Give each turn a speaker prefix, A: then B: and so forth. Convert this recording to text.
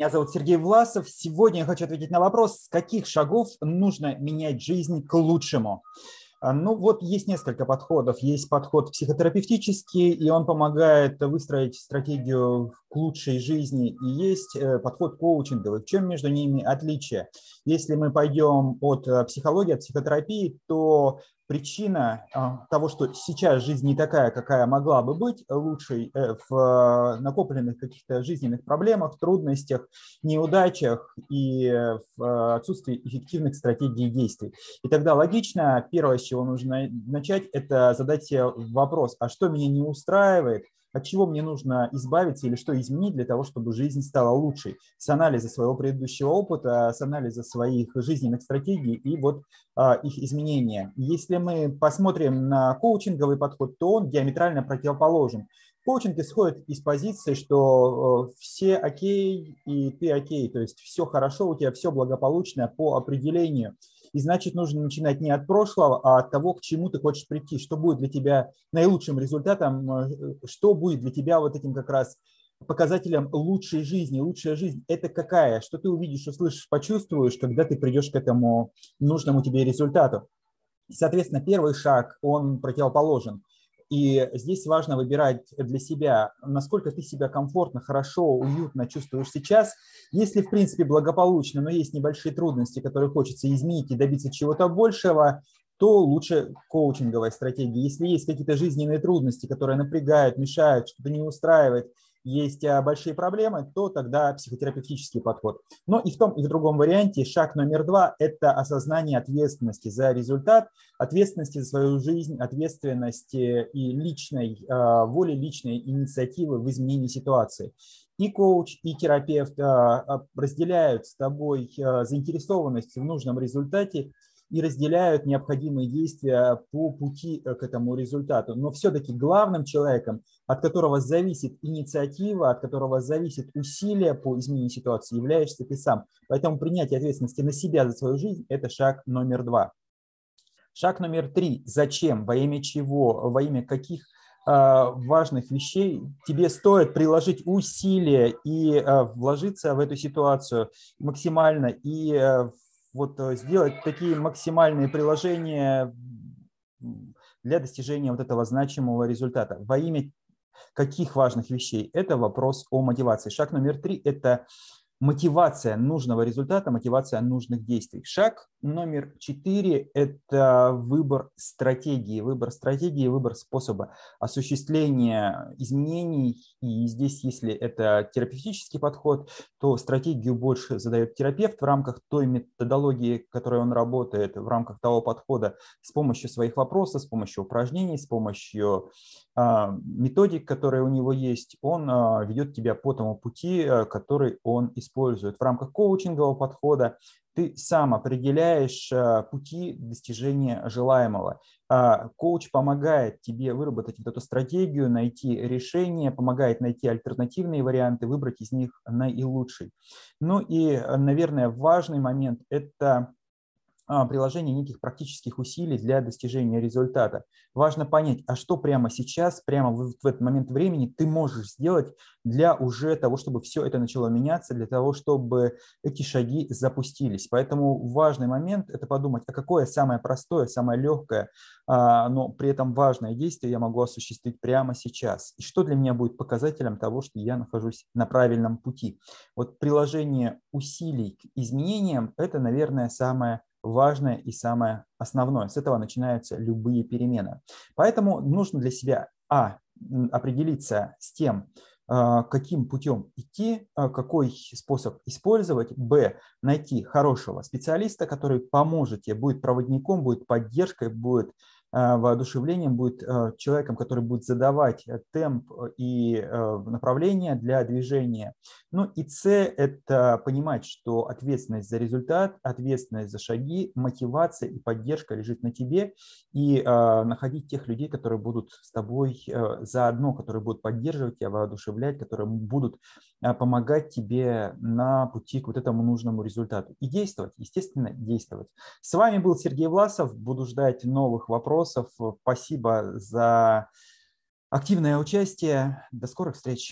A: Меня зовут Сергей Власов. Сегодня я хочу ответить на вопрос, с каких шагов нужно менять жизнь к лучшему. А, ну вот есть несколько подходов. Есть подход психотерапевтический, и он помогает выстроить стратегию к лучшей жизни. И есть э, подход коучинговый. В чем между ними отличие? Если мы пойдем от э, психологии, от психотерапии, то причина а, того, что сейчас жизнь не такая, какая могла бы быть лучшей э, в накопленных каких-то жизненных проблемах, трудностях, неудачах и в отсутствии эффективных стратегий действий. И тогда логично, первое, с чего нужно начать, это задать себе вопрос, а что меня не устраивает, от чего мне нужно избавиться или что изменить для того, чтобы жизнь стала лучшей, с анализа своего предыдущего опыта, с анализа своих жизненных стратегий и вот а, их изменения. Если мы посмотрим на коучинговый подход, то он диаметрально противоположен. Коучинг исходит из позиции, что э, все окей и ты окей, то есть все хорошо, у тебя все благополучно по определению. И значит, нужно начинать не от прошлого, а от того, к чему ты хочешь прийти, что будет для тебя наилучшим результатом, э, что будет для тебя вот этим как раз показателем лучшей жизни. Лучшая жизнь – это какая? Что ты увидишь, услышишь, почувствуешь, когда ты придешь к этому нужному тебе результату. Соответственно, первый шаг, он противоположен. И здесь важно выбирать для себя, насколько ты себя комфортно, хорошо, уютно чувствуешь сейчас. Если, в принципе, благополучно, но есть небольшие трудности, которые хочется изменить и добиться чего-то большего, то лучше коучинговая стратегия. Если есть какие-то жизненные трудности, которые напрягают, мешают, что-то не устраивает, есть а, большие проблемы, то тогда психотерапевтический подход. Но и в том, и в другом варианте шаг номер два – это осознание ответственности за результат, ответственности за свою жизнь, ответственности и личной а, воли, личной инициативы в изменении ситуации. И коуч, и терапевт а, разделяют с тобой заинтересованность в нужном результате и разделяют необходимые действия по пути э, к этому результату. Но все-таки главным человеком, от которого зависит инициатива, от которого зависит усилие по изменению ситуации, являешься ты сам. Поэтому принятие ответственности на себя за свою жизнь – это шаг номер два. Шаг номер три. Зачем? Во имя чего? Во имя каких э, важных вещей тебе стоит приложить усилия и э, вложиться в эту ситуацию максимально и вот э, сделать такие максимальные приложения для достижения вот этого значимого результата. Во имя каких важных вещей? Это вопрос о мотивации. Шаг номер три – это мотивация нужного результата, мотивация нужных действий. Шаг номер четыре – это выбор стратегии. Выбор стратегии, выбор способа осуществления изменений. И здесь, если это терапевтический подход, то стратегию больше задает терапевт в рамках той методологии, которой он работает, в рамках того подхода с помощью своих вопросов, с помощью упражнений, с помощью а, методик, которые у него есть, он а, ведет тебя по тому пути, а, который он использует. В рамках коучингового подхода ты сам определяешь пути достижения желаемого. Коуч помогает тебе выработать вот эту стратегию, найти решение, помогает найти альтернативные варианты, выбрать из них наилучший. Ну и, наверное, важный момент – это а, приложение неких практических усилий для достижения результата. Важно понять, а что прямо сейчас, прямо в, в этот момент времени ты можешь сделать для уже того, чтобы все это начало меняться, для того, чтобы эти шаги запустились. Поэтому важный момент – это подумать, а какое самое простое, самое легкое, а, но при этом важное действие я могу осуществить прямо сейчас. И что для меня будет показателем того, что я нахожусь на правильном пути. Вот приложение усилий к изменениям – это, наверное, самое важное и самое основное. С этого начинаются любые перемены. Поэтому нужно для себя, а, определиться с тем, а, каким путем идти, а, какой способ использовать, б, найти хорошего специалиста, который поможет тебе, будет проводником, будет поддержкой, будет воодушевлением будет э, человеком, который будет задавать э, темп и направление для движения. Ну и С – это понимать, что ответственность за результат, ответственность за шаги, мотивация и поддержка лежит на тебе, и находить тех людей, которые будут с тобой заодно, которые будут поддерживать тебя, воодушевлять, которые будут помогать тебе на пути к вот этому нужному результату. И действовать, естественно, действовать. С вами был Сергей Власов. Буду ждать новых вопросов вопросов. Спасибо за активное участие. До скорых встреч.